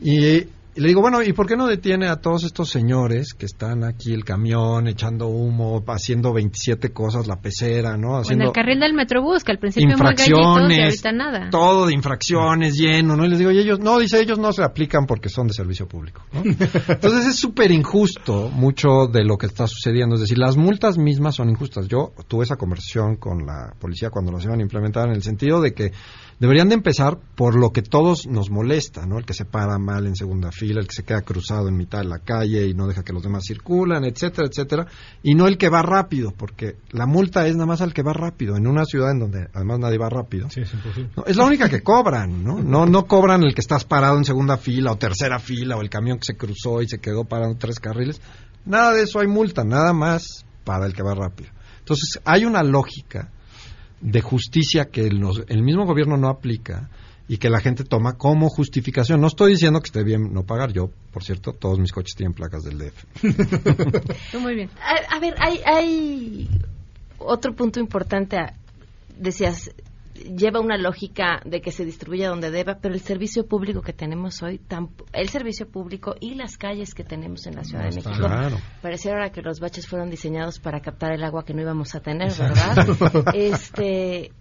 Y, y le digo, bueno, ¿y por qué no detiene a todos estos señores que están aquí, el camión, echando humo, haciendo 27 cosas, la pecera, ¿no? O en Haciendo el carril del Metrobús, que al principio muy gallitos y infracciones, ahorita nada. todo de infracciones, lleno, ¿no? Y les digo, y ellos, no, dice, ellos no se aplican porque son de servicio público, ¿no? [laughs] Entonces es súper injusto mucho de lo que está sucediendo, es decir, las multas mismas son injustas. Yo tuve esa conversación con la policía cuando las iban a implementar en el sentido de que deberían de empezar por lo que todos nos molesta, ¿no? El que se para mal en segunda fila, el que se queda cruzado en mitad de la calle y no deja que los demás circulan, etcétera, etcétera, y no el que va rápido, porque la multa es nada más al que va rápido, en una ciudad en donde además nadie va rápido. Sí, es imposible. No, es la única que cobran, ¿no? No, no cobran el que estás parado en segunda fila o tercera fila o el camión que se cruzó y se quedó parado en tres carriles. Nada de eso hay multa, nada más para el que va rápido. Entonces, hay una lógica de justicia que el, nos- el mismo gobierno no aplica y que la gente toma como justificación. No estoy diciendo que esté bien no pagar. Yo, por cierto, todos mis coches tienen placas del DF. [laughs] Muy bien. A, a ver, hay, hay otro punto importante. a- Decías, lleva una lógica de que se distribuya donde deba, pero el servicio público que tenemos hoy, el servicio público y las calles que tenemos en la Ciudad de México, Claro. pareciera ahora que los baches fueron diseñados para captar el agua que no íbamos a tener, ¿verdad? [laughs] este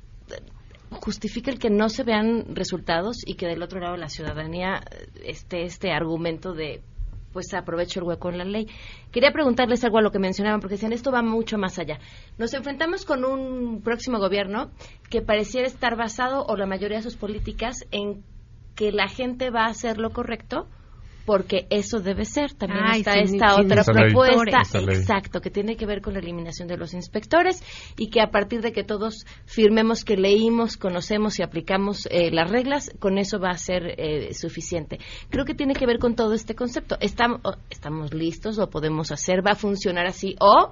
justifica el que no se vean resultados y que del otro lado la ciudadanía eh, esté este argumento de pues aprovecho el hueco en la ley. Quería preguntarles algo a lo que mencionaban, porque decían, esto va mucho más allá. Nos enfrentamos con un próximo gobierno que pareciera estar basado, o la mayoría de sus políticas, en que la gente va a hacer lo correcto porque eso debe ser. También Ay, está sí, esta otra Esa ley. propuesta, exacto, que tiene que ver con la eliminación de los inspectores y que a partir de que todos firmemos que leímos, conocemos y aplicamos eh, las reglas, con eso va a ser eh, suficiente. Creo que tiene que ver con todo este concepto. Estamos, estamos listos, lo podemos hacer, va a funcionar así o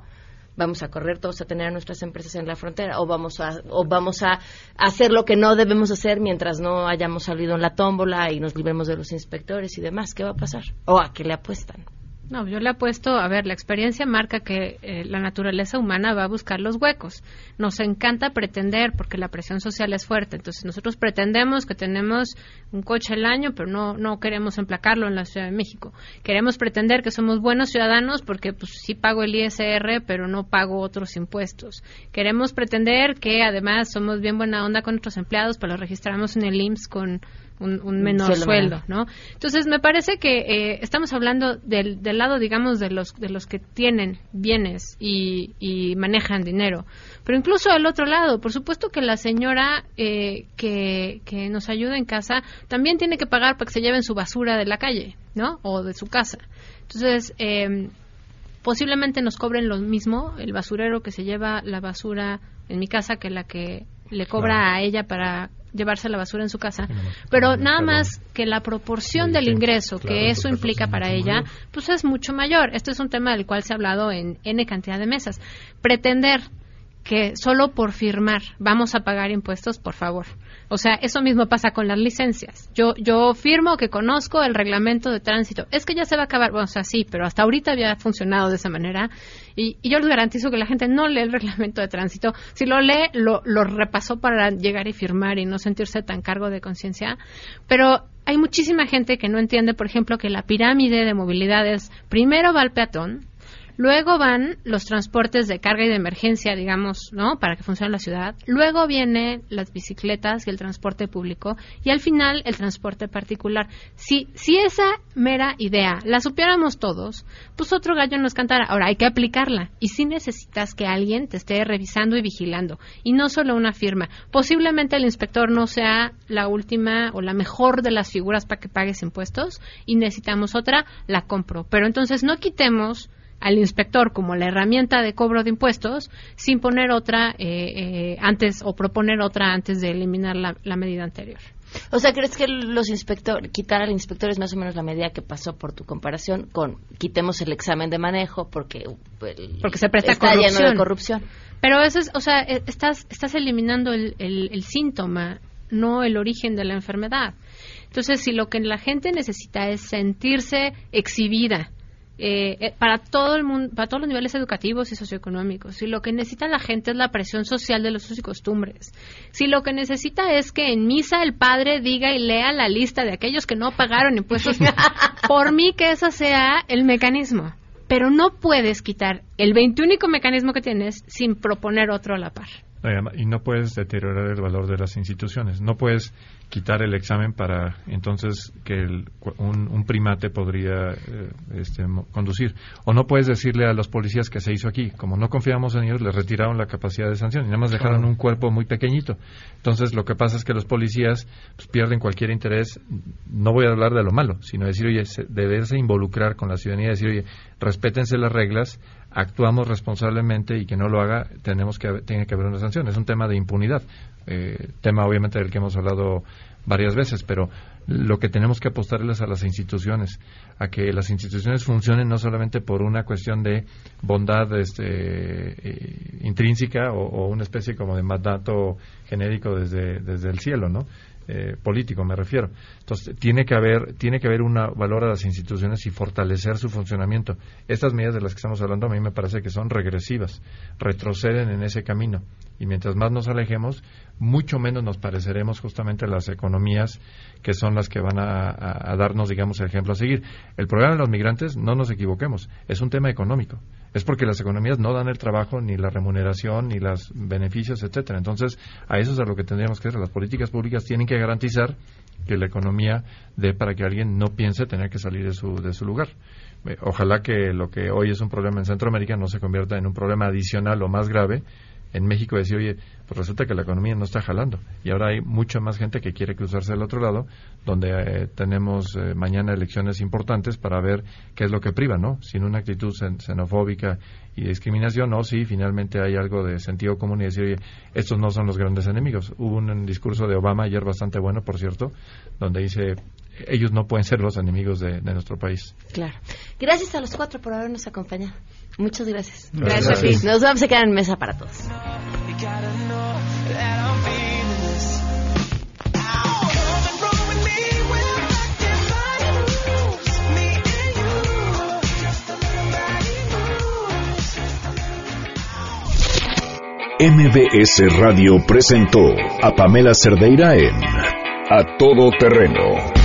vamos a correr todos a tener a nuestras empresas en la frontera o vamos a o vamos a hacer lo que no debemos hacer mientras no hayamos salido en la tómbola y nos libremos de los inspectores y demás. Qué va a pasar o a qué le apuestan No, yo le apuesto, a ver, la experiencia marca que eh, la naturaleza humana va a buscar los huecos. Nos encanta pretender, porque la presión social es fuerte. Entonces, nosotros pretendemos que tenemos un coche al año, pero no, no queremos emplacarlo en la Ciudad de México. Queremos pretender que somos buenos ciudadanos porque, pues, sí pago el ISR, pero no pago otros impuestos. Queremos pretender que, además, somos bien buena onda con nuestros empleados, pero los registramos en el IMSS con un, menor sueldo, ¿no? Entonces me parece que eh, estamos hablando del, del, lado, digamos, de los de los que tienen bienes y, y, manejan dinero, pero incluso al otro lado, por supuesto que la señora eh, que, que nos ayuda en casa también tiene que pagar para que se lleven su basura de la calle, ¿no? O de su casa. Entonces eh, posiblemente nos cobren lo mismo el basurero que se lleva la basura en mi casa que la que le cobra a ella para llevarse la basura en su casa, pero nada más que la proporción del ingreso que eso implica para ella, pues es mucho mayor. Esto es un tema del cual se ha hablado en N cantidad de mesas. Pretender que solo por firmar vamos a pagar impuestos, por favor. O sea, eso mismo pasa con las licencias. Yo, yo firmo que conozco el reglamento de tránsito. Es que ya se va a acabar. Bueno, o sea, sí, pero hasta ahorita había funcionado de esa manera. Y, yo les garantizo que la gente no lee el [laughs] reglamento de tránsito. Si lo lee, lo, lo repasó para llegar y firmar y no sentirse tan cargo de conciencia. Pero hay muchísima gente que no entiende, por ejemplo, que la pirámide de movilidad es primero va el peatón, Luego van los transportes de carga y de emergencia, digamos, ¿no? Para que funcione la ciudad. Luego vienen las bicicletas y el transporte público. Y al final, el transporte particular. Si, si esa mera idea la supiéramos todos, pues otro gallo nos cantara. Ahora, hay que aplicarla. Y si necesitas que alguien te esté revisando y vigilando. Y no solo una firma. Posiblemente el inspector no sea la última o la mejor de las figuras para que pagues impuestos. Y necesitamos otra, la compro. Pero entonces no quitemos al inspector como la herramienta de cobro de impuestos sin poner otra eh, eh, antes o proponer otra antes de eliminar la, medida anterior. O sea, ¿crees que los inspectores, quitar al inspector es más o menos la medida que pasó por tu comparación con quitemos el examen de manejo porque, porque se presta está corrupción. lleno de corrupción? Pero eso es, o sea, e, estás, estás eliminando el, el síntoma, no el origen de la enfermedad. Entonces, si lo que la gente necesita es sentirse exhibida, eh, eh, para todo el mundo, para todos los niveles educativos y socioeconómicos. Si lo que necesita la gente es la presión social de los usos y costumbres, si lo que necesita es que en misa el padre diga y lea la lista de aquellos que no pagaron impuestos, [laughs] por mí que ese sea el mecanismo. Pero no puedes quitar el 21 mecanismo que tienes sin proponer otro a la par. Y no puedes deteriorar el valor de las instituciones. No puedes quitar el examen para entonces que un, primate podría eh, este, conducir. O no puedes decirle a los policías que se hizo aquí. Como no confiamos en ellos, les retiraron la capacidad de sanción y nada más dejaron un cuerpo muy pequeñito. Entonces lo que pasa es que los policías pues, pierden cualquier interés. No voy a hablar de lo malo, sino decir, oye, deberse involucrar con la ciudadanía, decir, oye, respétense las reglas, actuamos responsablemente y que no lo haga, tenemos que tiene que haber una sanción. Es un tema de impunidad, eh, tema obviamente del que hemos hablado varias veces, pero lo que tenemos que apostarles a las instituciones, a que las instituciones funcionen no solamente por una cuestión de bondad este, eh, intrínseca o, o, una especie como de mandato genérico desde, desde el cielo, ¿no? Eh, político, me refiero. Entonces, tiene que haber, tiene que haber un valor a las instituciones y fortalecer su funcionamiento. Estas medidas de las que estamos hablando a mí me parece que son regresivas, retroceden en ese camino. Y mientras más nos alejemos, mucho menos nos pareceremos justamente a las economías que son las que van a, darnos, digamos, el ejemplo a seguir. El problema de los migrantes, no nos equivoquemos, es un tema económico. Es porque las economías no dan el trabajo, ni la remuneración, ni los beneficios, etcétera. Entonces, a eso es a lo que tendríamos que hacer. Las políticas públicas tienen que garantizar que la economía dé para que alguien no piense tener que salir de su, de su lugar. Eh, ojalá que lo que hoy es un problema en Centroamérica no se convierta en un problema adicional o más grave en México decir, oye, pues resulta que la economía no está jalando y ahora hay mucha más gente que quiere cruzarse al otro lado, donde eh, tenemos eh, mañana elecciones importantes para ver qué es lo que priva, ¿no? Sin una actitud xenofóbica y discriminación, o si finalmente hay algo de sentido común y decir, oye, estos no son los grandes enemigos. Hubo un, discurso de Obama ayer bastante bueno, por cierto, donde dice, ellos no pueden ser los enemigos de, de nuestro país. Claro. Gracias a los cuatro por habernos acompañado. Muchas gracias. Gracias, gracias. a. Nos vamos a quedar en mesa para todos. MBS Radio presentó a Pamela Cerdeira en A Todo Terreno